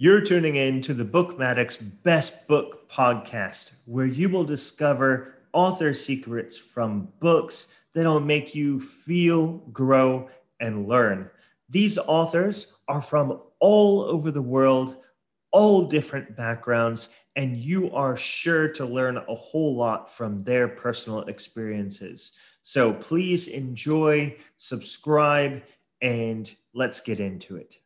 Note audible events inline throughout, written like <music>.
You're tuning in to the BookMattic's Best Book podcast, where you will discover author secrets from books that'll make you feel, grow, and learn. These authors are from all over the world, all different backgrounds, and you are sure to learn a whole lot from their personal experiences. So please enjoy, subscribe, and let's get into it.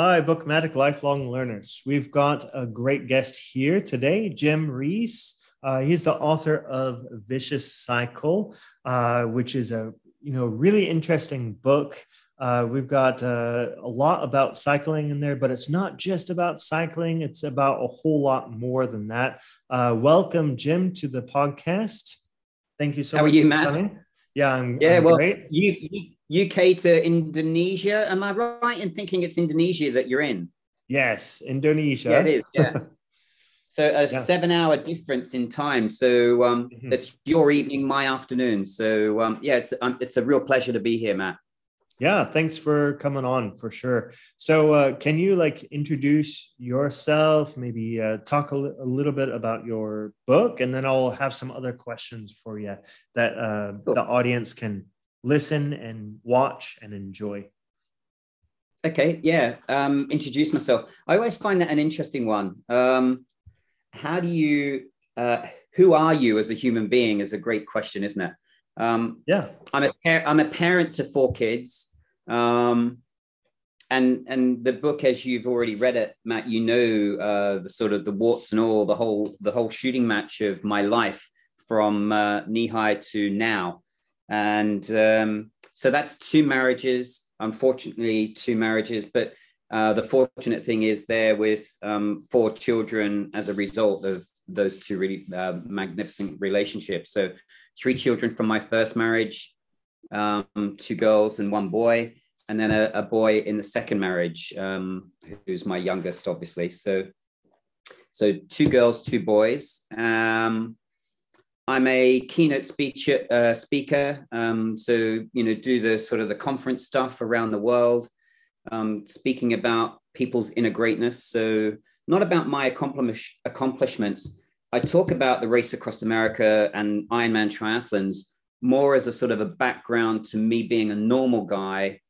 Hi, BookMattic lifelong learners. We've got a great guest here today, Jim Rees. Uh, he's the author of Vicious Cycle, uh, which is a you know really interesting book. Uh, we've got uh, a lot about cycling in there, but it's not just about cycling. It's about a whole lot more than that. Uh, welcome, Jim, to the podcast. Thank you so How much. How are you, Matt? Coming. Yeah, I'm, yeah. I'm well. You, you UK to Indonesia. Am I right in thinking it's Indonesia that you're in? Yes, Indonesia. Yeah, it is. Yeah. <laughs> so a yeah. seven-hour difference in time. So um, mm-hmm. it's your evening, my afternoon. So um, yeah, it's um, it's a real pleasure to be here, Matt. Yeah, thanks for coming on for sure. So, uh, can you like introduce yourself? Maybe uh, talk a, a, little bit about your book, and then I'll have some other questions for you that uh, cool. the audience can listen and watch and enjoy. Okay, yeah. Um, introduce myself. I always find that an interesting one. Um, how do you? Uh, who are you as a human being? Is a great question, isn't it? Um, yeah, I'm a par- I'm a parent to four kids. Um, and and the book, as you've already read it, Matt, you know uh, the sort of the warts and all, the whole the whole shooting match of my life from uh, knee high to now. And um, so that's two marriages, unfortunately, two marriages. But uh, the fortunate thing is there with um, four children as a result of those two really uh, magnificent relationships. So three children from my first marriage, um, two girls and one boy, and then a, a boy in the second marriage, um, who's my youngest, obviously. So, so two girls, two boys. Um, I'm a keynote speaker, uh, speaker. Um, so, you know, do the sort of the conference stuff around the world, um, speaking about people's inner greatness. So, not about my accomplish- accomplishments. I talk about the race across America and Ironman triathlons more as a sort of a background to me being a normal guy.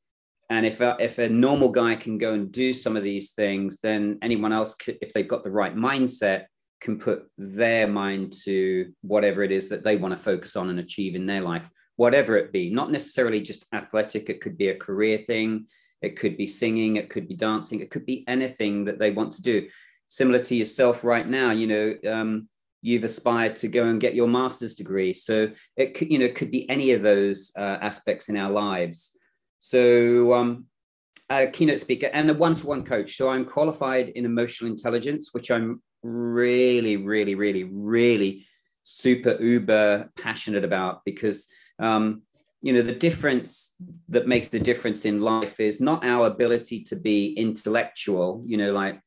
And if a, if a normal guy can go and do some of these things, then anyone else, could, if they've got the right mindset, can put their mind to whatever it is that they want to focus on and achieve in their life, whatever it be, not necessarily just athletic, it could be a career thing, it could be singing, it could be dancing, it could be anything that they want to do. Similar to yourself right now, you know, um, you've aspired to go and get your master's degree. So it could, you know, could be any of those uh, aspects in our lives. So um, a keynote speaker and a one-to-one coach. So I'm qualified in emotional intelligence, which I'm really, really, really, really super uber passionate about because um, you know the difference that makes the difference in life is not our ability to be intellectual you know like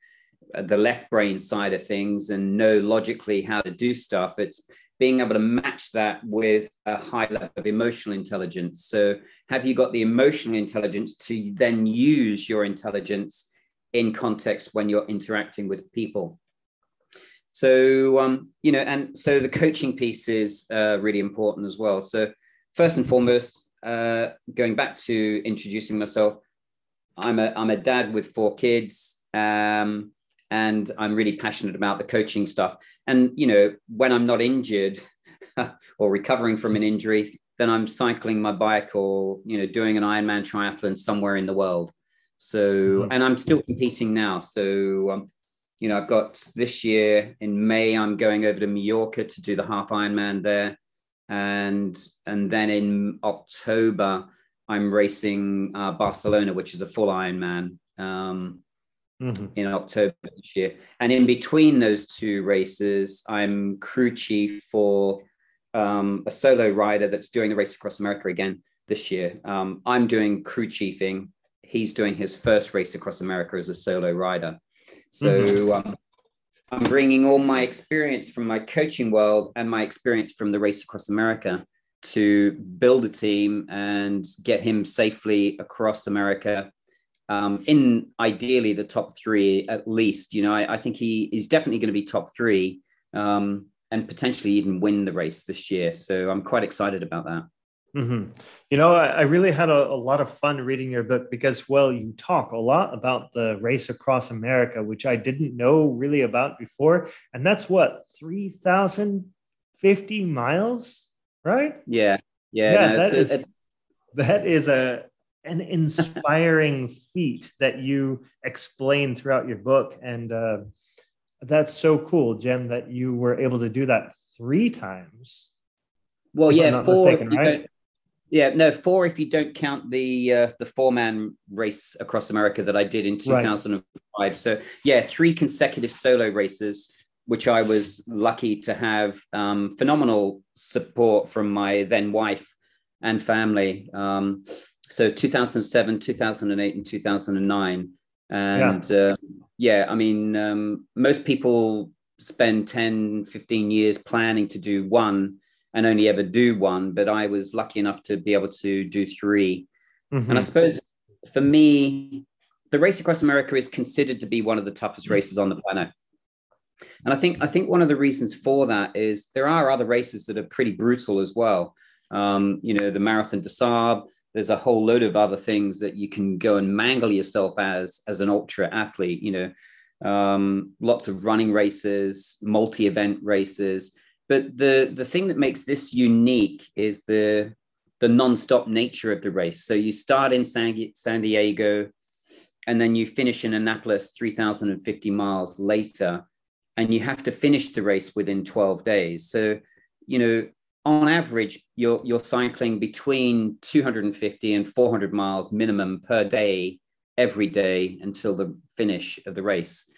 the left brain side of things and know logically how to do stuff it's being able to match that with a high level of emotional intelligence. So have you got the emotional intelligence to then use your intelligence in context when you're interacting with people? So, um, you know, and so the coaching piece is uh, really important as well. So, first and foremost, uh, going back to introducing myself, I'm a I'm a dad with four kids, um, and I'm really passionate about the coaching stuff. And you know, when I'm not injured <laughs> or recovering from an injury, then I'm cycling my bike or you know doing an Ironman triathlon somewhere in the world. So, mm-hmm. and I'm still competing now. So, um, you know, I've got this year in May, I'm going over to Mallorca to do the half Ironman there. And, and then in October, I'm racing uh, Barcelona, which is a full Ironman um, mm-hmm. in October this year. And in between those two races, I'm crew chief for um, a solo rider that's doing the race across America again this year. Um, I'm doing crew chiefing he's doing his first race across America as a solo rider. So mm-hmm. um, I'm bringing all my experience from my coaching world and my experience from the race across America to build a team and get him safely across America um, in ideally the top three at least. You know, I, I think he is definitely going to be top three um, and potentially even win the race this year. So I'm quite excited about that. Mm-hmm. You know, I, I really had a, a, lot of fun reading your book because, well, you talk a lot about the race across America, which I didn't know really about before. And that's what, 3,050 miles, right? Yeah. Yeah. yeah no, that, is, a, that is a, an inspiring feat that you explain throughout your book. And uh, that's so cool, Jim, that you were able to do that three times. Well, yeah, four. Mistaken, right? Yeah, no, four if you don't count the uh, the four man race across America that I did in 2005. Right. So yeah, three consecutive solo races, which I was lucky to have um, phenomenal support from my then wife and family. Um, so 2007, 2008, and 2009. And yeah, uh, yeah I mean, um, most people spend 10, 15 years planning to do one and only ever do one, but I was lucky enough to be able to do 3 mm-hmm. And I suppose for me, the race across America is considered to be one of the toughest races on the planet. And I think I think one of the reasons for that is there are other races that are pretty brutal as well. Um, you know, the Marathon des Sables. There's a whole load of other things that you can go and mangle yourself as as an ultra athlete. You know, um, lots of running races, multi-event races. But the the thing that makes this unique is the the non-stop nature of the race. So you start in San, San Diego, and then you finish in Annapolis 3,050 miles later, and you have to finish the race within 12 days. So, you know, on average, you're you're cycling between 250 and 400 miles minimum per day every day until the finish of the race,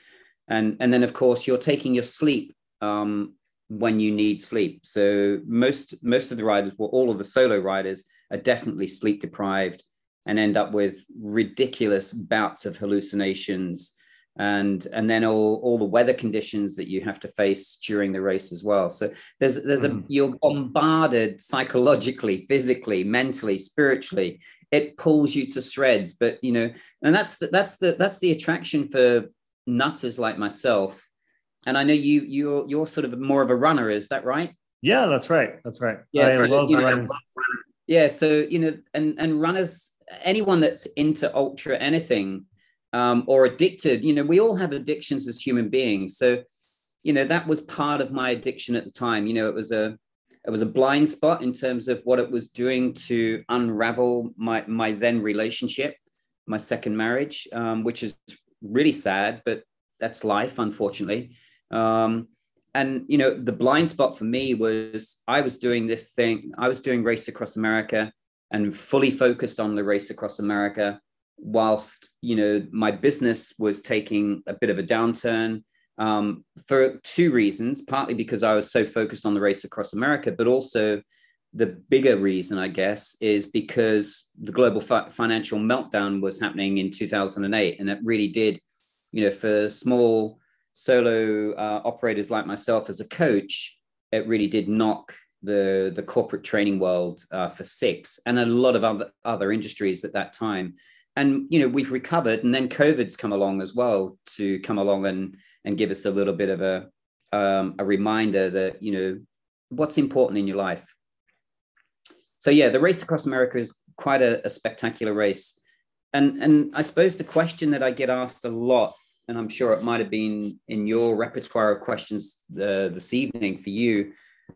and and then of course you're taking your sleep um, when you need sleep. So most most of the riders, well, all of the solo riders are definitely sleep deprived and end up with ridiculous bouts of hallucinations and and then all, all the weather conditions that you have to face during the race as well so there's there's a mm. you're bombarded psychologically physically mentally spiritually it pulls you to shreds but you know and that's the, that's the that's the attraction for nutters like myself and I know you you're you're sort of more of a runner, is that right? Yeah, that's right. That's right. Yeah, so, you know, yeah. So you know, and and runners, anyone that's into ultra anything um, or addicted, you know, we all have addictions as human beings. So you know, that was part of my addiction at the time. You know, it was a it was a blind spot in terms of what it was doing to unravel my my then relationship, my second marriage, um, which is really sad, but that's life, unfortunately. Um, and you know, the blind spot for me was I was doing this thing. I was doing race across America and fully focused on the race across America, whilst you know my business was taking a bit of a downturn um, for two reasons. Partly because I was so focused on the race across America, but also the bigger reason, I guess, is because the global fi- financial meltdown was happening in 2008, and it really did, you know, for small solo uh, operators like myself as a coach, it really did knock the the corporate training world uh, for six and a lot of other other industries at that time. And you know we've recovered, and then COVID's come along as well to come along and and give us a little bit of a um, a reminder that you know what's important in your life. So yeah, the race across America is quite a, a spectacular race, and and I suppose the question that I get asked a lot and I'm sure it might have been in your repertoire of questions uh, this evening for you,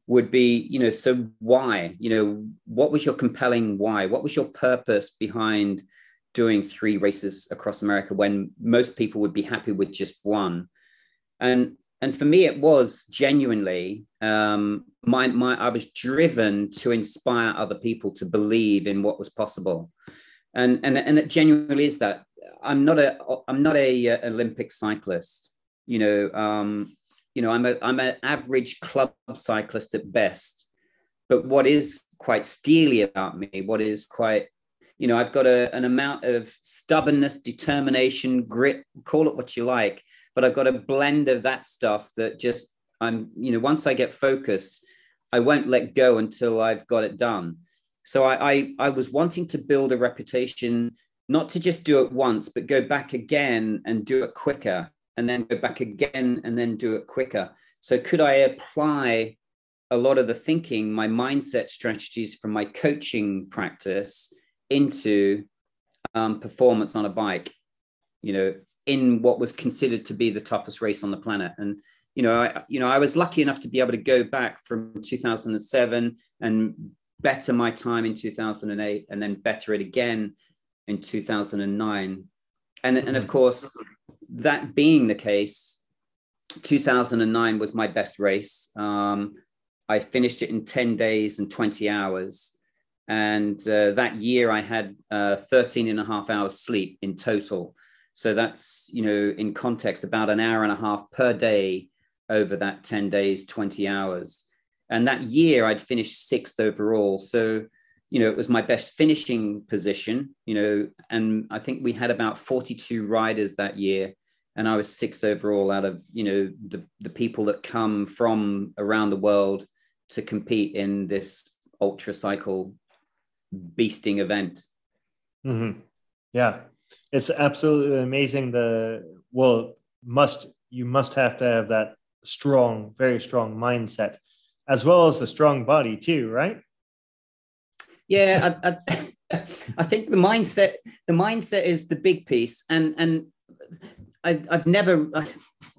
would be, you know, so why? You know, what was your compelling why? What was your purpose behind doing three races across America when most people would be happy with just one? And and for me, it was genuinely um, my my I was driven to inspire other people to believe in what was possible, and and and it genuinely is that I'm not a I'm not a, a uh, Olympic cyclist. You know, um, you know, I'm a I'm an average club cyclist at best. But what is quite steely about me, what is quite you know, I've got a, an amount of stubbornness, determination, grit, call it what you like, but I've got a blend of that stuff that just I'm, you know, once I get focused, I won't let go until I've got it done. So I, I, I was wanting to build a reputation, not to just do it once, but go back again and do it quicker, and then go back again and then do it quicker. So could I apply a lot of the thinking, my mindset strategies from my coaching practice into um, performance on a bike? You know, in what was considered to be the toughest race on the planet, and you know, I, you know, I was lucky enough to be able to go back from 2007 and better my time in 2008, and then better it again in 2009. And, and of course, that being the case, 2009 was my best race. Um, I finished it in 10 days and 20 hours. And uh, that year I had uh, 13 and a half hours sleep in total. So that's, you know, in context, about an hour and a half per day over that 10 days, 20 hours. And that year I'd finished sixth overall. So, you know, it was my best finishing position, you know, and I think we had about 42 riders that year. And I was sixth overall out of, you know, the, the people that come from around the world to compete in this ultra cycle beasting event. Mm-hmm. Yeah, it's absolutely amazing. The well, must you must have to have that strong, very strong mindset, as well as a strong body too, right? Yeah, I, I, I think the mindset the mindset is the big piece, and and I, I've never. I,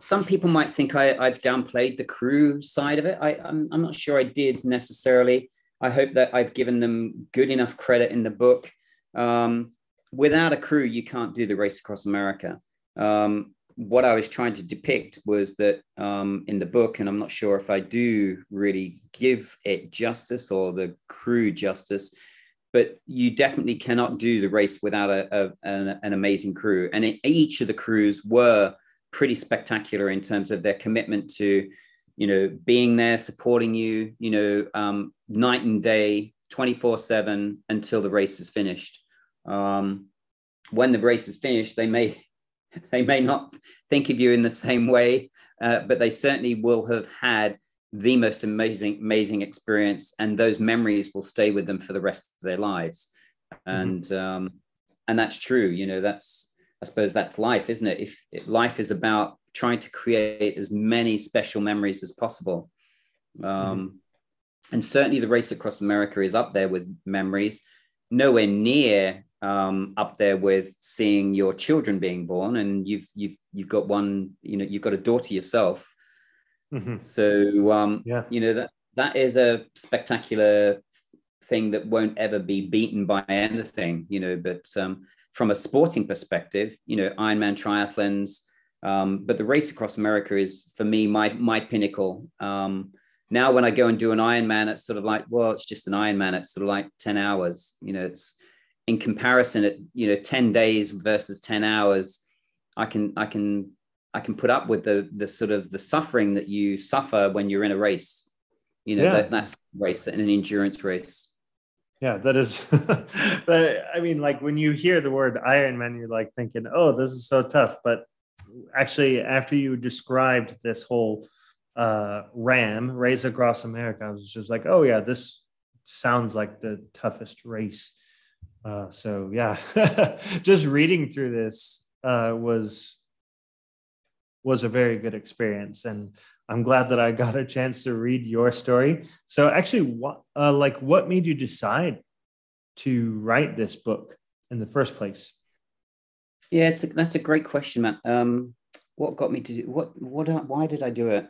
some people might think I, I've downplayed the crew side of it. I, I'm, I'm not sure I did necessarily. I hope that I've given them good enough credit in the book. Um, without a crew, you can't do the race across America. Um, what I was trying to depict was that um, in the book, and I'm not sure if I do really give it justice or the crew justice, but you definitely cannot do the race without a, a an, an, amazing crew. And it, each of the crews were pretty spectacular in terms of their commitment to, you know, being there, supporting you, you know, um, night and day, 24 seven until the race is finished. Um, when the race is finished, they may <laughs> they may not think of you in the same way, uh, but they certainly will have had the most amazing, amazing experience, and those memories will stay with them for the rest of their lives. Mm-hmm. And um, and that's true. You know, that's I suppose that's life, isn't it? If, if life is about trying to create as many special memories as possible. Um, mm-hmm. And certainly, the race across America is up there with memories. Nowhere near um, up there with seeing your children being born, and you've you've you've got one, you know, you've got a daughter yourself. Mm-hmm. So um, yeah, you know that that is a spectacular thing that won't ever be beaten by anything, you know. But um, from a sporting perspective, you know, Ironman triathlons, um, but the race across America is for me my my pinnacle. Um, now, when I go and do an Ironman, it's sort of like, well, it's just an Ironman. It's sort of like ten hours. You know, it's in comparison at you know 10 days versus 10 hours i can i can i can put up with the the sort of the suffering that you suffer when you're in a race you know yeah. that, that's race in an endurance race yeah that is <laughs> but i mean like when you hear the word ironman you're like thinking oh this is so tough but actually after you described this whole uh RAAM race across america i was just like oh yeah this sounds like the toughest race uh, so yeah, <laughs> just reading through this uh, was was a very good experience, and I'm glad that I got a chance to read your story. So actually, what uh, like what made you decide to write this book in the first place? Yeah, it's a, that's a great question, Matt. Um, what got me to do what? What? Why did I do it?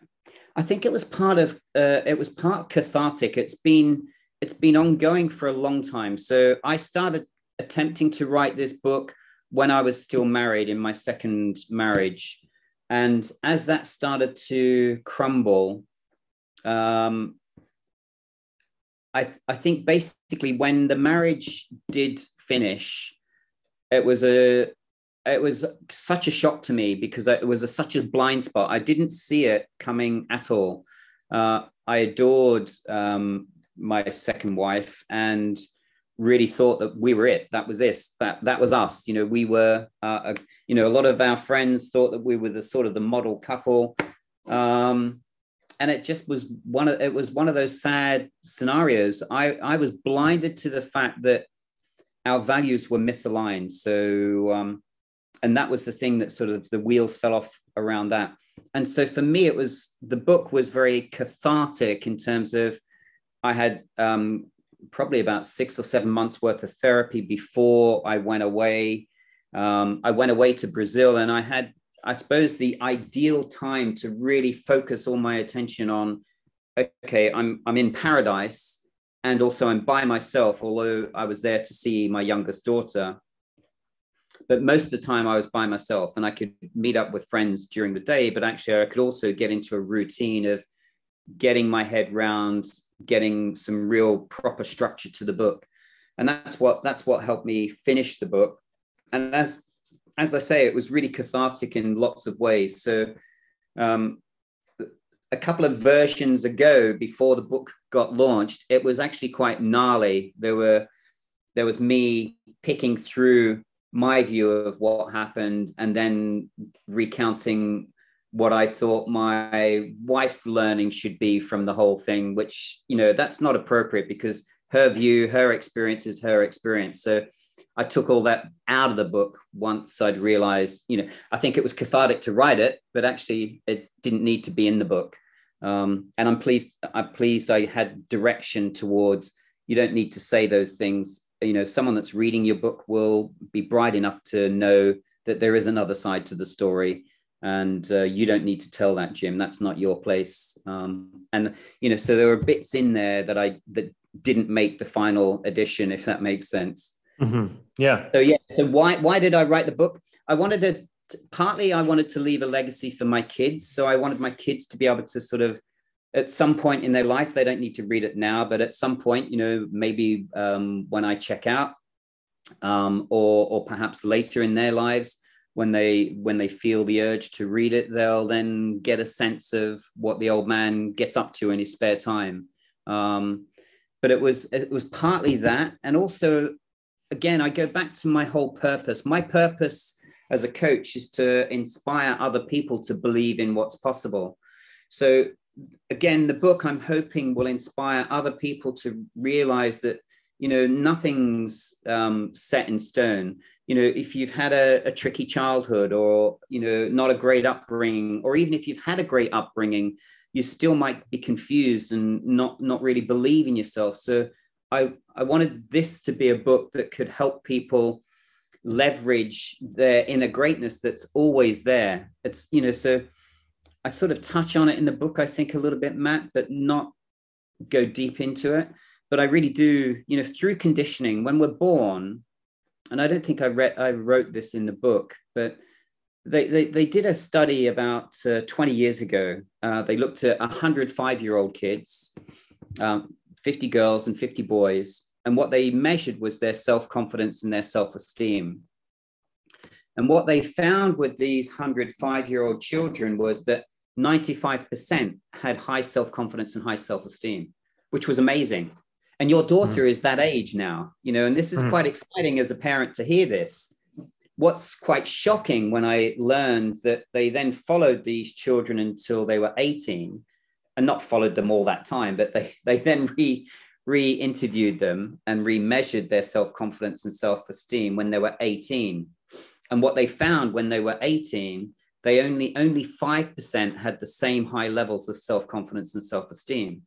I think it was part of uh, it was part cathartic. It's been it's been ongoing for a long time. So I started attempting to write this book when I was still married in my second marriage. And as that started to crumble, um, I, I think basically when the marriage did finish, it was a it was such a shock to me because it was a, such a blind spot. I didn't see it coming at all. Uh, I adored um, my second wife, and really thought that we were it. That was this. That that was us. You know, we were. Uh, a, you know, a lot of our friends thought that we were the sort of the model couple, um, and it just was one of it was one of those sad scenarios. I I was blinded to the fact that our values were misaligned. So, um, and that was the thing that sort of the wheels fell off around that. And so for me, it was the book was very cathartic in terms of I had um, probably about six or seven months worth of therapy before I went away. Um, I went away to Brazil and I had, I suppose, the ideal time to really focus all my attention on okay, I'm, I'm in paradise and also I'm by myself, although I was there to see my youngest daughter. But most of the time I was by myself and I could meet up with friends during the day, but actually I could also get into a routine of getting my head round getting some real proper structure to the book. And that's what that's what helped me finish the book. And as as i say it was really cathartic in lots of ways. So um, a couple of versions ago before the book got launched it was actually quite gnarly. There were there was me picking through my view of what happened and then recounting what I thought my wife's learning should be from the whole thing, which, you know, that's not appropriate because her view, her experience is her experience. So I took all that out of the book once I'd realized, you know, I think it was cathartic to write it, but actually it didn't need to be in the book. Um, and I'm pleased, I'm pleased I had direction towards you don't need to say those things. You know, someone that's reading your book will be bright enough to know that there is another side to the story. And uh, you don't need to tell that jim. That's not your place. Um, and you know so there were bits in there that i that didn't make the final edition if that makes sense. Mm-hmm. yeah. So yeah so why why did i write the book? I wanted to partly i wanted to leave a legacy for my kids. So i wanted my kids to be able to sort of at some point in their life they don't need to read it now but at some point you know maybe um, when i check out um, or or perhaps later in their lives when they when they feel the urge to read it they'll then get a sense of what the old man gets up to in his spare time. Um, but it was it was partly that and also again i go back to my whole purpose. My purpose as a coach is to inspire other people to believe in what's possible. So again the book i'm hoping will inspire other people to realize that you know nothing's um, set in stone. You know if you've had a, a, tricky childhood or you know not a great upbringing or even if you've had a great upbringing you still might be confused and not not really believe in yourself. So i i wanted this to be a book that could help people leverage their inner greatness that's always there. It's you know so i sort of touch on it in the book i think a little bit matt but not go deep into it but i really do you know through conditioning when we're born and I don't think I read I wrote this in the book, but they, they, they did a study about uh, 20 years ago. Uh, they looked at 105 year old kids, um, 50 girls and 50 boys, and what they measured was their self confidence and their self esteem. And what they found with these 105 year old children was that 95% had high self confidence and high self esteem, which was amazing and your daughter mm. is that age now you know and this is mm. quite exciting as a parent to hear this what's quite shocking when i learned that they then followed these children until they were 18 and not followed them all that time but they <laughs> they then re re-interviewed them and re-measured their self-confidence and self-esteem when they were 18 and what they found when they were 18 they only only 5% had the same high levels of self-confidence and self-esteem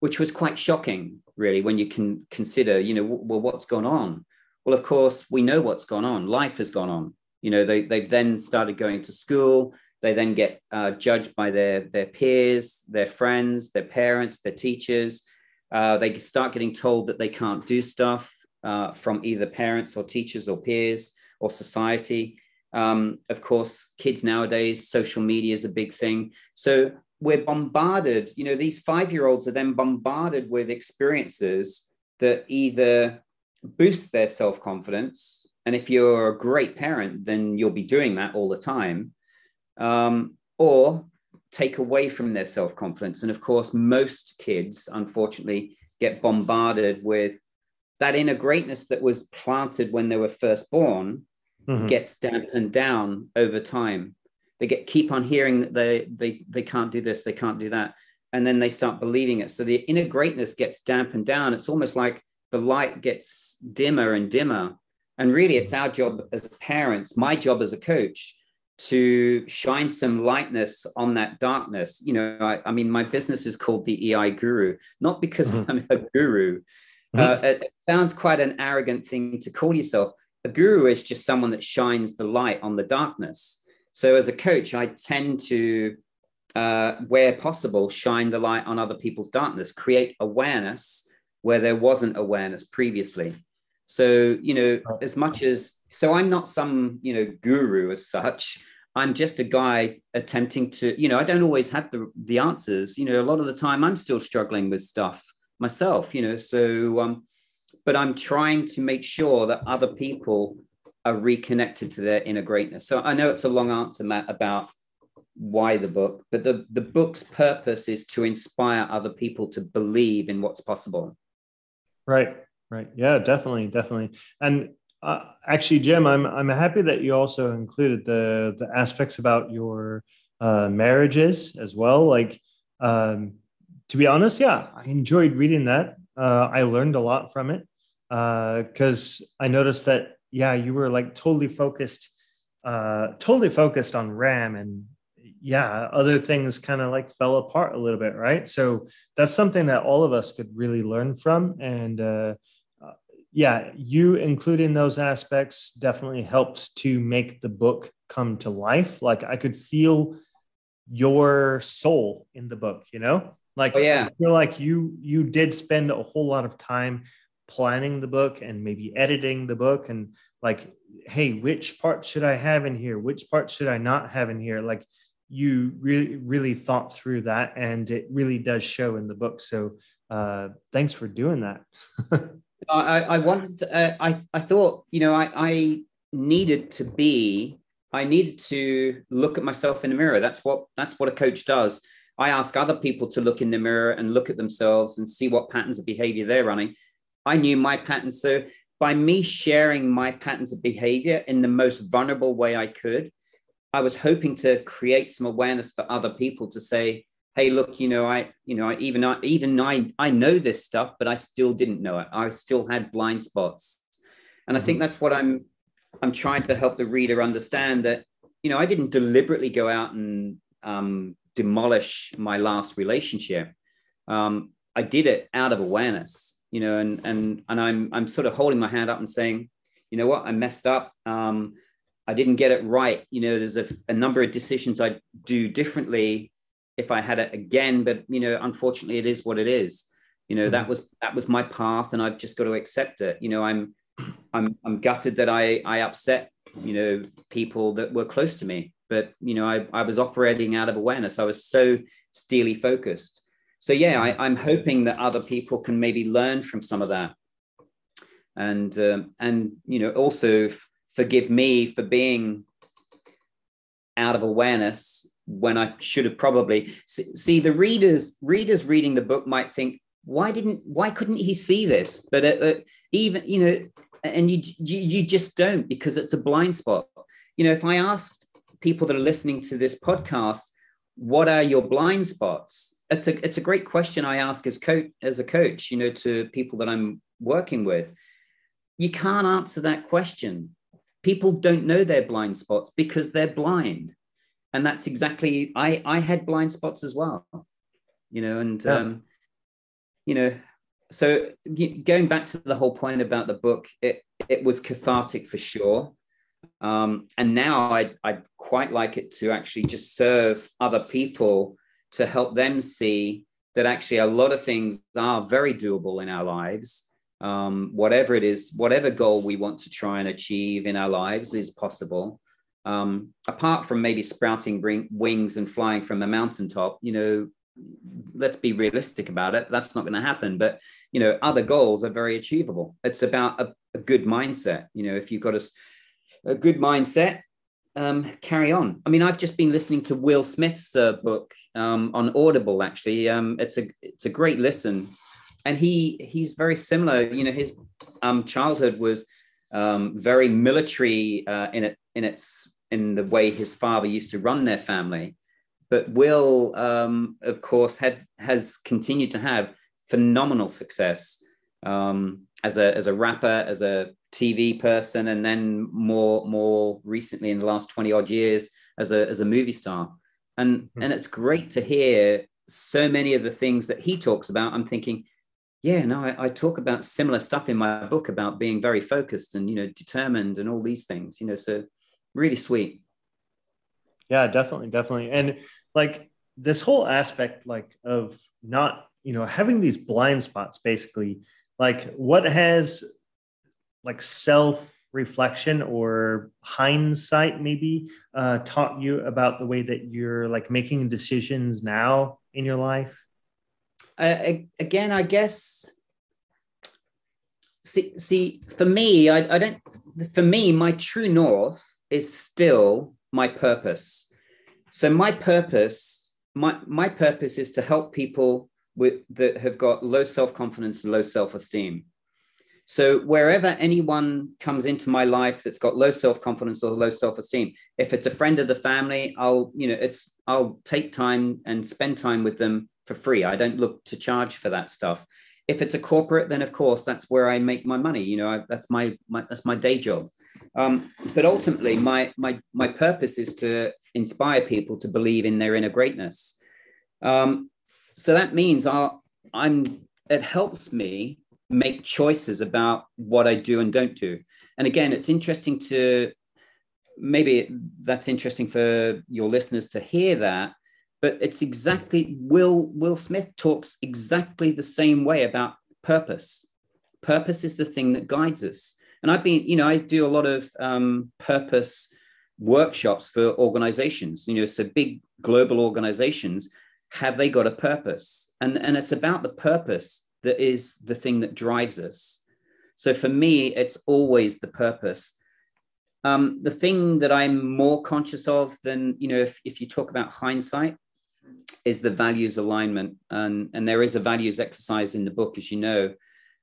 which was quite shocking, really, when you can consider, you know, well, what's gone on? Well, of course, we know what's gone on. Life has gone on. You know, they, they've then started going to school. They then get uh, judged by their, their peers, their friends, their parents, their teachers. Uh, they start getting told that they can't do stuff uh, from either parents or teachers or peers or society. Um, of course, kids nowadays, social media is a big thing. So we're bombarded, you know, these five year olds are then bombarded with experiences that either boost their self confidence. And if you're a great parent, then you'll be doing that all the time, um, or take away from their self confidence. And of course, most kids, unfortunately, get bombarded with that inner greatness that was planted when they were first born mm-hmm. gets dampened down over time. They get keep on hearing that they they they can't do this, they can't do that, and then they start believing it. So the inner greatness gets dampened down. It's almost like the light gets dimmer and dimmer. And really, it's our job as parents, my job as a coach, to shine some lightness on that darkness. You know, I, I mean, my business is called the EI Guru, not because mm-hmm. <laughs> I'm a guru. Mm-hmm. Uh, it sounds quite an arrogant thing to call yourself. A guru is just someone that shines the light on the darkness. So, as a coach, I tend to, uh, where possible, shine the light on other people's darkness, create awareness where there wasn't awareness previously. So, you know, as much as, so I'm not some, you know, guru as such. I'm just a guy attempting to, you know, I don't always have the, the answers. You know, a lot of the time I'm still struggling with stuff myself, you know, so, um, but I'm trying to make sure that other people are reconnected to their inner greatness. So I know it's a long answer, Matt, about why the book, but the, the book's purpose is to inspire other people to believe in what's possible. Right. Right. Yeah, definitely. Definitely. And uh, actually, Jim, I'm, I'm happy that you also included the, the aspects about your uh, marriages as well. Like, um, to be honest, yeah, I enjoyed reading that. Uh, I learned a lot from it because uh, I noticed that, yeah, you were like totally focused, uh, totally focused on RAAM and yeah, other things kind of like fell apart a little bit, right? So that's something that all of us could really learn from. And uh, uh, yeah, you including those aspects definitely helped to make the book come to life. Like I could feel your soul in the book, you know? Like oh, yeah. I feel like you you did spend a whole lot of time planning the book and maybe editing the book and like hey which part should i have in here? Which part should i not have in here? Like you really really thought through that and it really does show in the book. So uh, thanks for doing that. <laughs> I, I wanted to, uh, I, I thought you know I, I needed to be i needed to look at myself in the mirror. That's what that's what a coach does. I ask other people to look in the mirror and look at themselves and see what patterns of behavior they're running i knew my patterns so by me sharing my patterns of behavior in the most vulnerable way i could I was hoping to create some awareness for other people to say, hey, look, you know, I, you know, I, even I, even I, I know this stuff, but I still didn't know it. I still had blind spots, and I think mm-hmm. that's what I'm, I'm trying to help the reader understand that, you know, I didn't deliberately go out and um, demolish my last relationship. Um, I did it out of awareness, you know, and and and I'm I'm sort of holding my hand up and saying, you know what, I messed up. Um, I didn't get it right. You know, there's a, a number of decisions I'd do differently if I had it again, but you know, unfortunately, it is what it is. You know, mm-hmm. that was that was my path, and I've just got to accept it. You know, I'm I'm I'm gutted that I I upset you know people that were close to me, but you know, I I was operating out of awareness. I was so steely focused. So yeah, I, I'm hoping that other people can maybe learn from some of that, and um, and you know also forgive me for being out of awareness when I should have probably see the readers readers reading the book might think why didn't why couldn't he see this? But uh, uh, even you know and you, you you just don't because it's a blind spot. You know if I asked people that are listening to this podcast what are your blind spots? It's a it's a great question I ask as coach as a coach you know to people that I'm working with. You can't answer that question. People don't know their blind spots because they're blind. And that's exactly i i had blind spots as well you know and yeah. um you know so going back to the whole point about the book it it was cathartic for sure um and now i i'd quite like it to actually just serve other people to help them see that actually a lot of things are very doable in our lives um, whatever it is, whatever goal we want to try and achieve in our lives is possible. Um, apart from maybe sprouting bring, wings and flying from a mountaintop, you know, let's be realistic about it. That's not going to happen. But you know, other goals are very achievable. It's about a, a good mindset. You know, if you've got a, a good mindset, um, carry on. I mean, I've just been listening to Will Smith's uh, book um, on Audible. Actually, um, it's a it's a great listen and he he's very similar. You know, his um, childhood was um, very military uh, in it in its in the way his father used to run their family. But Will, um, of course, had has continued to have phenomenal success um, as a as a rapper, as a TV person, and then more more recently in the last twenty odd years as a as a movie star. And mm-hmm. and it's great to hear so many of the things that he talks about. I'm thinking, yeah, no, I, I, talk about similar stuff in my book about being very focused and you know determined and all these things. You know, so really sweet. Yeah, definitely, definitely, and like this whole aspect, like of not you know having these blind spots, basically, like what has like self reflection or hindsight maybe uh, taught you about the way that you're like making decisions now in your life? Uh, again i guess see see for me I, I don't for me my true north is still my purpose. So my purpose my my purpose is to help people with that have got low self-confidence and low self-esteem so wherever anyone comes into my life that's got low self-confidence or low self-esteem, if it's a friend of the family, I'll, you know, it's I'll take time and spend time with them for free. I don't look to charge for that stuff. If it's a corporate, then of course that's where I make my money. You know, I, that's my, my that's my day job. Um, but ultimately, my my my purpose is to inspire people to believe in their inner greatness. Um, so that means I'll, I'm. It helps me make choices about what I do and don't do. And again, it's interesting to maybe that's interesting for your listeners to hear that, but it's exactly Will Will Smith talks exactly the same way about purpose. Purpose is the thing that guides us. And I've been, you know, I do a lot of um, purpose workshops for organizations, you know, so big global organizations, have they got a purpose? And, and it's about the purpose that is the thing that drives us. So for me, it's always the purpose. Um, the thing that I'm more conscious of than, you know, if, if you talk about hindsight, is the values alignment. And, and there is a values exercise in the book, as you know.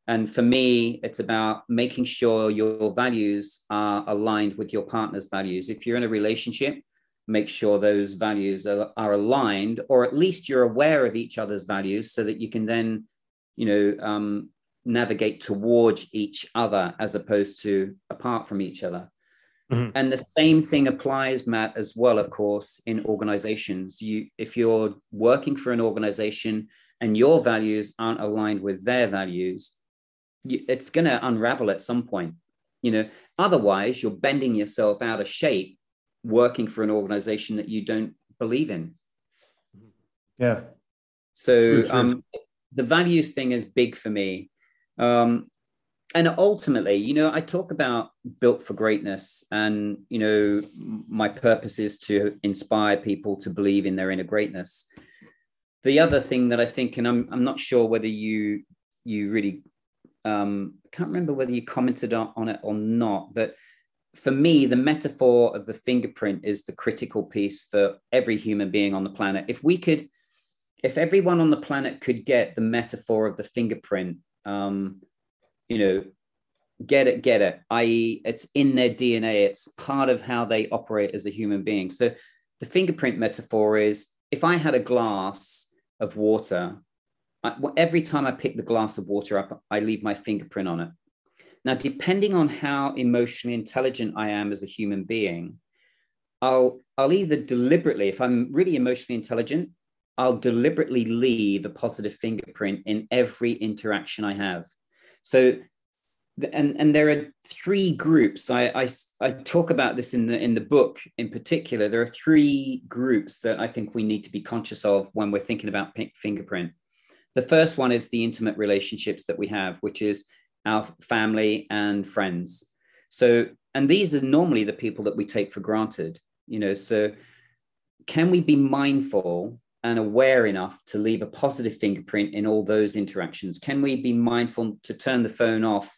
And for me, it's about making sure your values are aligned with your partner's values. If you're in a relationship, make sure those values are, are aligned, or at least you're aware of each other's values so that you can then you know, um, navigate towards each other as opposed to apart from each other. Mm-hmm. And the same thing applies, Matt, as well, of course, in organizations. You, if you're working for an organization and your values aren't aligned with their values, you, it's going to unravel at some point. You know, otherwise, you're bending yourself out of shape working for an organization that you don't believe in. Yeah. So, um, the values thing is big for me. Um, and ultimately, you know, I talk about built for greatness, and you know, my purpose is to inspire people to believe in their inner greatness. The other thing that I think, and I'm I'm not sure whether you you really um, can't remember whether you commented on, on it or not, but for me, the metaphor of the fingerprint is the critical piece for every human being on the planet. If we could if everyone on the planet could get the metaphor of the fingerprint, um, you know, get it, get it, i.e., it's in their DNA, it's part of how they operate as a human being. So the fingerprint metaphor is if I had a glass of water, I, every time I pick the glass of water up, I leave my fingerprint on it. Now, depending on how emotionally intelligent I am as a human being, I'll, I'll either deliberately, if I'm really emotionally intelligent, I'll deliberately leave a positive fingerprint in every interaction I have. So, and, and there are three groups. I, I, I talk about this in the, in the book in particular. There are three groups that I think we need to be conscious of when we're thinking about fingerprint. The first one is the intimate relationships that we have, which is our family and friends. So, and these are normally the people that we take for granted, you know. So, can we be mindful and aware enough to leave a positive fingerprint in all those interactions? Can we be mindful to turn the phone off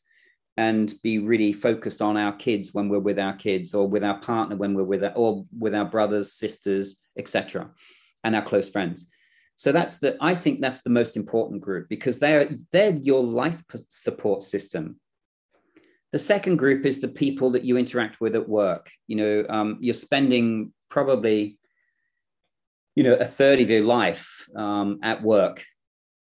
and be really focused on our kids when we're with our kids or with our partner when we're with our, or with our brothers, sisters, etc., and our close friends? So that's the I think that's the most important group because they're they're your life support system. The second group is the people that you interact with at work. You know, um, you're spending probably, you know, a third of your life um, at work.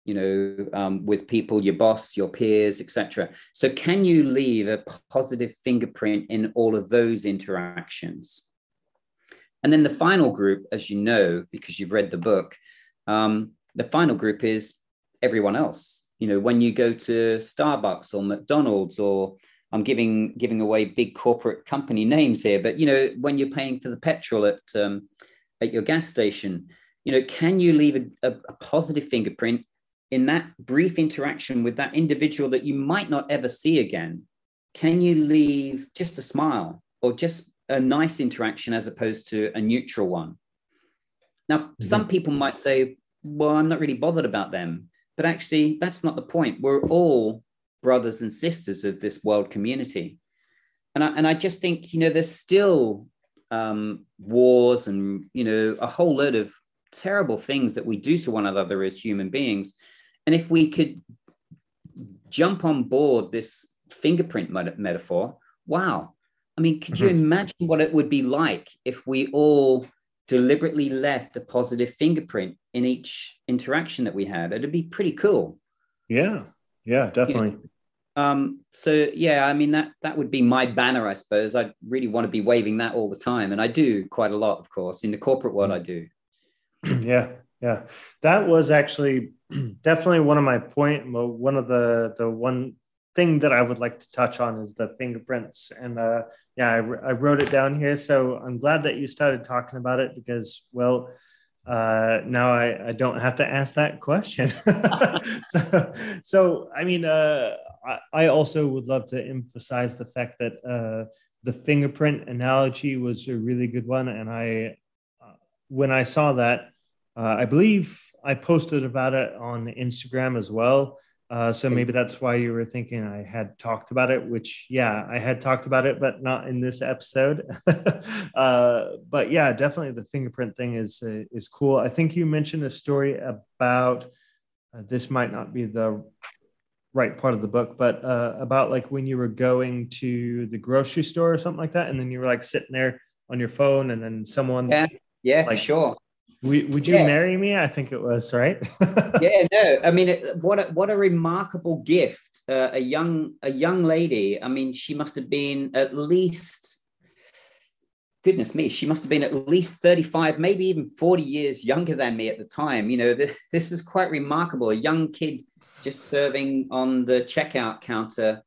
You know, um, with people, your boss, your peers, etc. So, can you leave a positive fingerprint in all of those interactions? And then the final group, as you know, because you've read the book, um, the final group is everyone else. You know, when you go to Starbucks or McDonald's or I'm giving giving away big corporate company names here, but you know, when you're paying for the petrol at um, at your gas station, you know, can you leave a, a, a positive fingerprint in that brief interaction with that individual that you might not ever see again? Can you leave just a smile or just a nice interaction as opposed to a neutral one? Now, mm-hmm. some people might say, well, I'm not really bothered about them. But actually, that's not the point. We're all brothers and sisters of this world community. And I, and I just think, you know, there's still um, wars and, you know, a whole load of terrible things that we do to one another as human beings. And if we could jump on board this fingerprint metaphor, wow. I mean, could mm-hmm. you imagine what it would be like if we all deliberately left a positive fingerprint in each interaction that we had. It'd be pretty cool. Yeah, yeah, definitely. Yeah. Um, so yeah, I mean that that would be my banner, I suppose. I really want to be waving that all the time, and I do quite a lot, of course. In the corporate world, I do. <clears throat> yeah, yeah, that was actually <clears throat> definitely one of my point. One of the the one thing that I would like to touch on is the fingerprints. And uh, yeah, I, I, wrote it down here. So I'm glad that you started talking about it because, well, uh, now I, I don't have to ask that question. <laughs> so, so, I mean, uh, I, I, also would love to emphasize the fact that uh, the fingerprint analogy was a really good one. And I, uh, when I saw that, uh, I believe I posted about it on Instagram as well. Uh, so maybe that's why you were thinking I had talked about it, which, yeah, I had talked about it, but not in this episode. <laughs> uh, but yeah, definitely the fingerprint thing is uh, is cool. I think you mentioned a story about uh, this might not be the right part of the book, but uh, about like when you were going to the grocery store or something like that, and then you were like sitting there on your phone, and then someone, yeah, yeah, like, for sure would you yeah. marry me? I think it was right. <laughs> yeah, no. I mean, it, what a, what a remarkable gift. Uh, a young a young lady. I mean, she must have been at least. Goodness me, she must have been at least 35, maybe even 40 years younger than me at the time. You know, this, this is quite remarkable. A young kid just serving on the checkout counter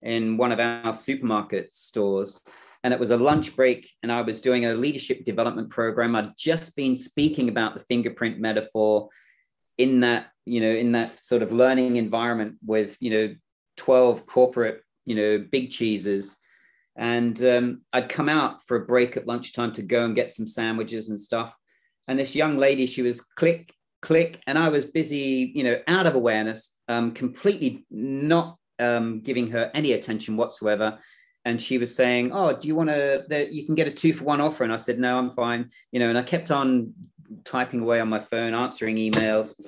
in one of our supermarket stores and it was a lunch break and i was doing a leadership development program. I'd just been speaking about the fingerprint metaphor in that you know in that sort of learning environment with you know 12 corporate you know big cheeses. And um, i'd come out for a break at lunchtime to go and get some sandwiches and stuff. And this young lady she was click click and i was busy you know out of awareness um, completely not um, giving her any attention whatsoever and she was saying, "Oh, do you want to? You can get a two for one offer." And I said, "No, I'm fine." You know, and I kept on typing away on my phone, answering emails,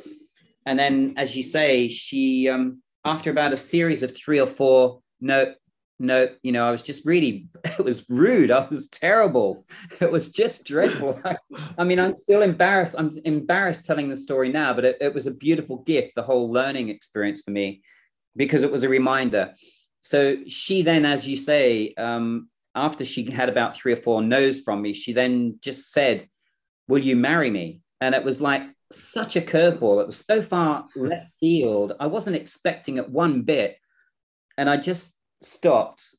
and then, as you say, she um, after about a series of three or four, no, no, you know, I was just really, <laughs> it was rude. I was terrible. <laughs> It was just dreadful. I, I mean, I'm still embarrassed. I'm embarrassed telling the story now, but it, it was a beautiful gift, the whole learning experience for me, because it was a reminder so she then, as you say, um, after she had about three or four no's from me, she then just said, Will you marry me? And it was like such a curveball. It was so far left field. I wasn't expecting it one bit. And I just stopped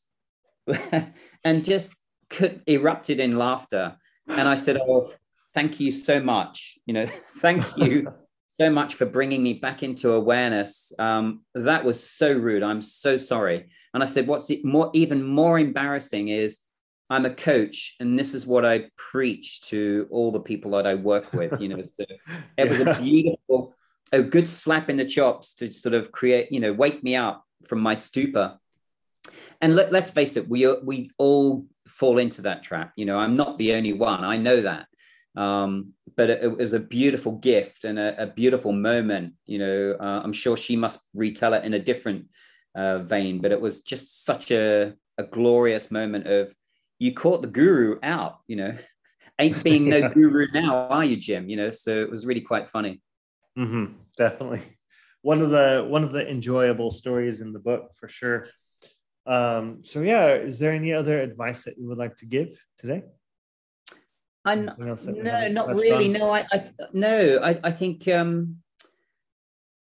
<laughs> and just could erupted in laughter. And I said, Oh, thank you so much. You know, <laughs> thank you <laughs> so much for bringing me back into awareness. Um, that was so rude. I'm so sorry. And I said, what's more, even more embarrassing is I'm a coach, and this is what I preach to all the people that I work with. You know, so <laughs> it yeah. was a beautiful, a good slap in the chops to sort of create, you know, wake me up from my stupor. And let, let's face it, we we all fall into that trap. You know, I'm not the only one. I know that. Um, but it, it, was a beautiful gift and a, a beautiful moment. You know, uh, I'm sure she must retell it in a different uh, vein, but it was just such a, a glorious moment of you caught the guru out, you know, <laughs> ain't being no <laughs> guru now, are you, Jim? You know, so it was really quite funny. Mm-hmm, definitely. One of the one of the enjoyable stories in the book for sure. Um, so yeah, is there any other advice that you would like to give today? I'm, no, not really. On? No, I, I no, I, I think um,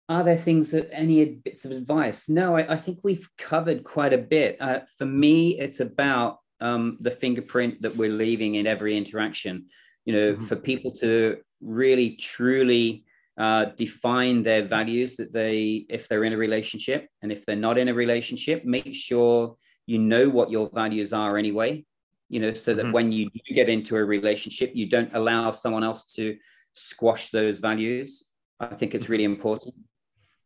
are there things that any bits of advice? No, I, I think we've covered quite a bit. Uh, for me, it's about um, the fingerprint that we're leaving in every interaction. You know, mm-hmm. for people to really truly uh, define their values that they, if they're in a relationship, and if they're not in a relationship, make sure you know what your values are anyway. You know, so that mm-hmm. when you get into a relationship, you don't allow someone else to squash those values. I think it's really important.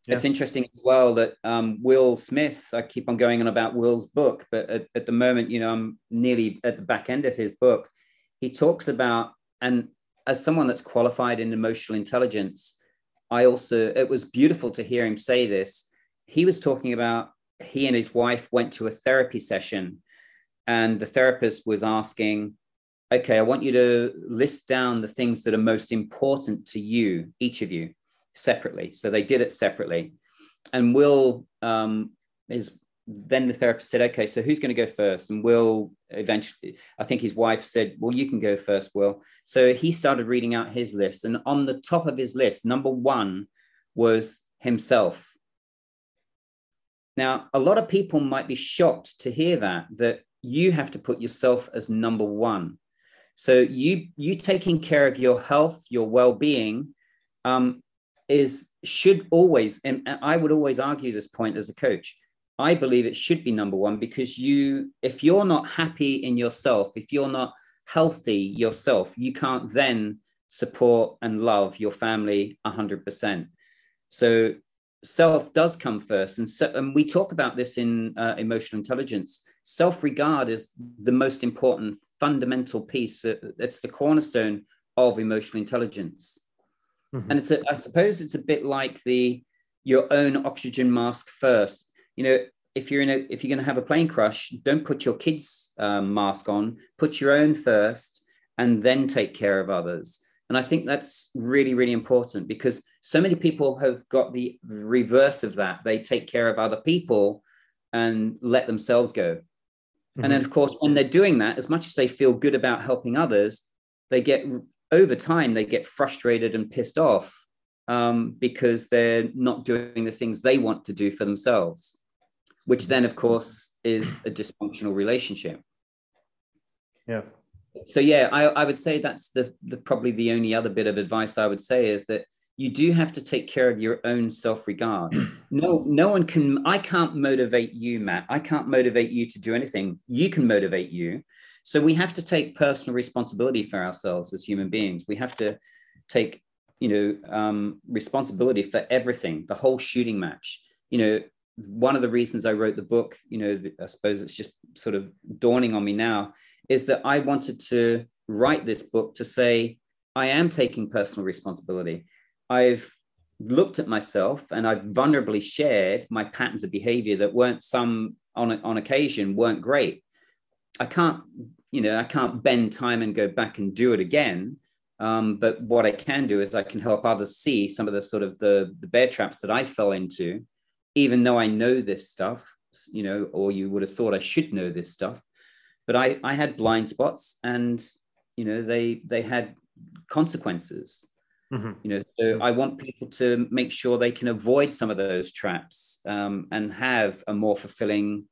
Yeah. It's interesting as well that um, Will Smith, I keep on going on about Will's book, but at, at, the moment, you know, I'm nearly at the back end of his book. He talks about, and as someone that's qualified in emotional intelligence, I also, it was beautiful to hear him say this. He was talking about he and his wife went to a therapy session, and the therapist was asking, Okay, I want you to list down the things that are most important to you, each of you separately. So they did it separately. And Will um, is then the therapist said, okay, so who's going to go first? And Will eventually, I think his wife said, well, you can go first, Will. So he started reading out his list. And on the top of his list, number one was himself. Now, a lot of people might be shocked to hear that, that you have to put yourself as number one. So you you taking care of your health, your well-being, um, is should always, and I would always argue this point as a coach. I believe it should be number one because you, if you're not happy in yourself, if you're not healthy yourself, you can't then support and love your family 100%. So self does come first. And, so, and we talk about this in uh, emotional intelligence. Self regard is the most important fundamental piece. It's the cornerstone of emotional intelligence. Mm-hmm. And it's a, I suppose it's a bit like the your own oxygen mask first. You know, if you're in a if you're going to have a plane crash, don't put your kids' um, mask on. Put your own first, and then take care of others. And I think that's really, really important because so many people have got the reverse of that. They take care of other people and let themselves go. Mm-hmm. And then, of course, when they're doing that, as much as they feel good about helping others, they get over time they get frustrated and pissed off um, because they're not doing the things they want to do for themselves, which then, of course, is a dysfunctional relationship. Yeah. So yeah, I, I would say that's the, the probably the only other bit of advice I would say is that you do have to take care of your own self-regard. <clears throat> No, no one can. I can't motivate you, Matt. I can't motivate you to do anything. You can motivate you. So we have to take personal responsibility for ourselves as human beings. We have to take, you know, um, responsibility for everything, the whole shooting match. You know, one of the reasons I wrote the book, you know, I suppose it's just sort of dawning on me now, is that I wanted to write this book to say, I am taking personal responsibility. I've looked at myself and I've vulnerably shared my patterns of behavior that weren't some on, on occasion weren't great. I can't, you know, I can't bend time and go back and do it again. Um, but what I can do is I can help others see some of the sort of the, the bear traps that I fell into, even though I know this stuff, you know, or you would have thought I should know this stuff. But I, I had blind spots and, you know, they they had consequences. Mm-hmm. You know, so I want people to make sure they can avoid some of those traps um, and have a more fulfilling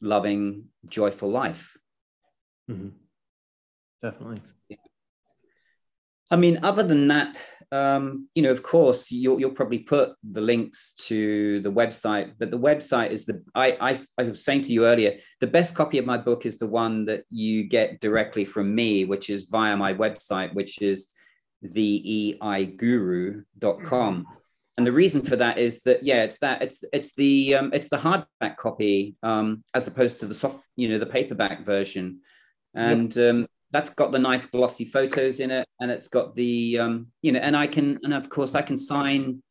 loving, joyful life. Mm-hmm. Definitely. I mean, other than that, um, you know, of course, you'll, you'll probably put the links to the website, but the website is the, I, I, I was saying to you earlier, the best copy of my book is the one that you get directly from me, which is via my website, which is theeiguru.com. Mm-hmm and the reason for that is that yeah it's that it's it's the um, it's the hardback copy um, as opposed to the soft you know the paperback version and yep. um, that's got the nice glossy photos in it, and it's got the um, you know, and I can, and of course, I can sign,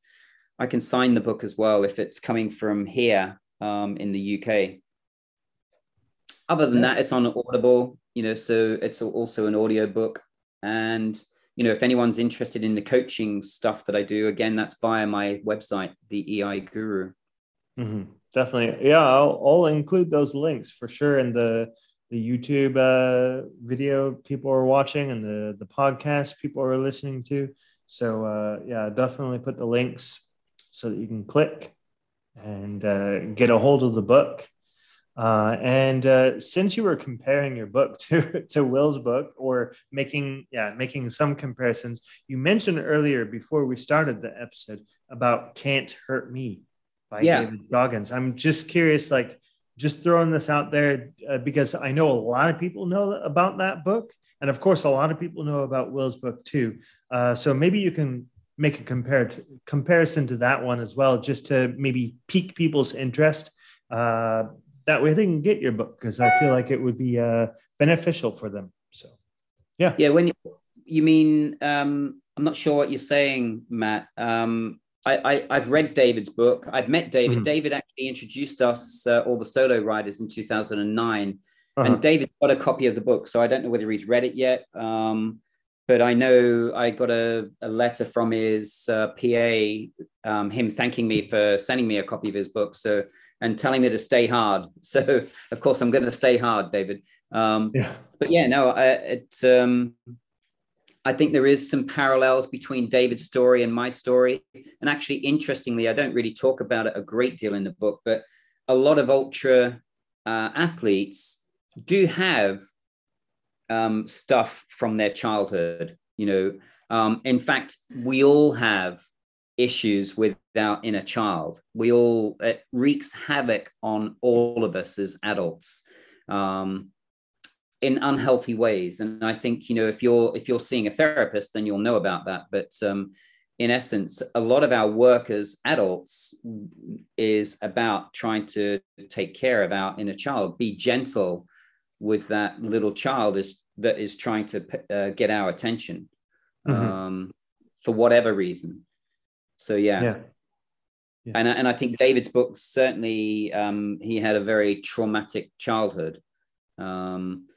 I can sign the book as well if it's coming from here um, in the UK. Other than that, it's on Audible, you know, so it's also an audio book. And, you know, if anyone's interested in the coaching stuff that I do, again, that's via my website, the EI Guru. Mm-hmm. Definitely. Yeah, I'll, I'll include those links for sure in the the YouTube uh, video people are watching and the the podcast people are listening to. So uh, yeah, definitely put the links so that you can click and uh, get a hold of the book. Uh, and uh, since you were comparing your book <laughs> to, to Will's book or making yeah making some comparisons, you mentioned earlier before we started the episode about "Can't Hurt Me" by yeah. David Goggins. I'm just curious, like just throwing this out there uh, because I know a lot of people know about that book, and of course, a lot of people know about Will's book too. Uh, so maybe you can make a compar- comparison to that one as well, just to maybe pique people's interest. That way they can get your book because I feel like it would be uh, beneficial for them. So, yeah. Yeah. When you, you mean, um, I'm not sure what you're saying, Matt. Um, I, I, have read David's book. I've met David. Mm-hmm. David actually introduced us, uh, all the solo riders, in 2009. Uh-huh. And David got a copy of the book. So I don't know whether he's read it yet. Um, but I know I got a, a letter from his uh, PA, um, him thanking me for sending me a copy of his book. So and telling me to stay hard. <laughs> So of course I'm going to stay hard, David. Um, yeah. But yeah, no, I, it. Um, I think there is some parallels between David's story and my story. And actually, interestingly, I don't really talk about it a great deal in the book, but a lot of ultra uh, athletes do have um, stuff from their childhood. You know, um, in fact, we all have issues with our inner child. We all it wreaks havoc on all of us as adults um, in unhealthy ways. And I think you know if you're if you're seeing a therapist, then you'll know about that. But um, in essence, a lot of our work as adults is about trying to take care of our inner child, be gentle with that little child is that is trying to uh, get our attention mm-hmm. um, for whatever reason. So yeah. yeah. yeah. And, and I think David's book certainly um, he had a very traumatic childhood. Um,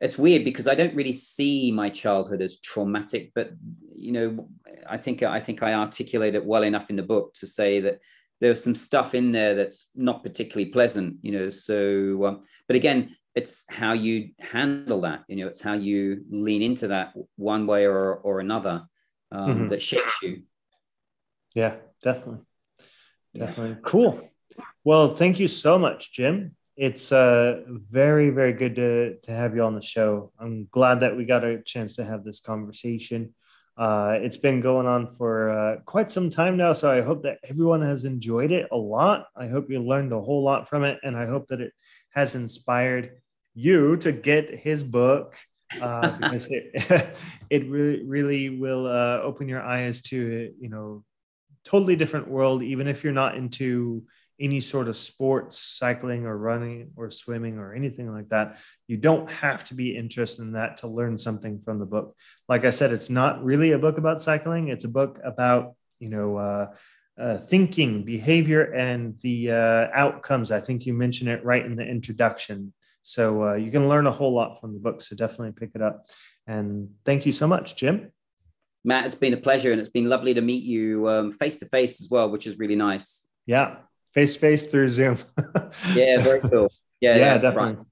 it's weird because I don't really see my childhood as traumatic, but you know, I think I think I articulate it well enough in the book to say that there's some stuff in there that's not particularly pleasant, you know. So, um, but again, it's how you handle that. You know, it's how you lean into that one way or or another um, mm-hmm. that shapes you. Yeah, definitely, definitely yeah. cool. Well, thank you so much, Jim. It's uh, very, very good to to have you on the show. I'm glad that we got a chance to have this conversation. Uh, it's been going on for uh, quite some time now, so I hope that everyone has enjoyed it a lot. I hope you learned a whole lot from it, and I hope that it has inspired you to get his book uh, because it <laughs> it really really will uh, open your eyes to you know totally different world even if you're not into any sort of sports cycling or running or swimming or anything like that you don't have to be interested in that to learn something from the book like i said it's not really a book about cycling it's a book about you know uh, uh, thinking behavior and the uh, outcomes i think you mentioned it right in the introduction so uh, you can learn a whole lot from the book. So definitely pick it up. And thank you so much, Jim. Matt, it's been a pleasure and it's been lovely to meet you face to face as well, which is really nice. Yeah, face to face through Zoom. <laughs> yeah, so, very cool. Yeah, yeah, definitely. Right.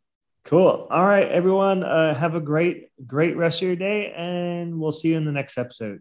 Cool. All right, everyone. Uh, have a great, great rest of your day, and we'll see you in the next episode.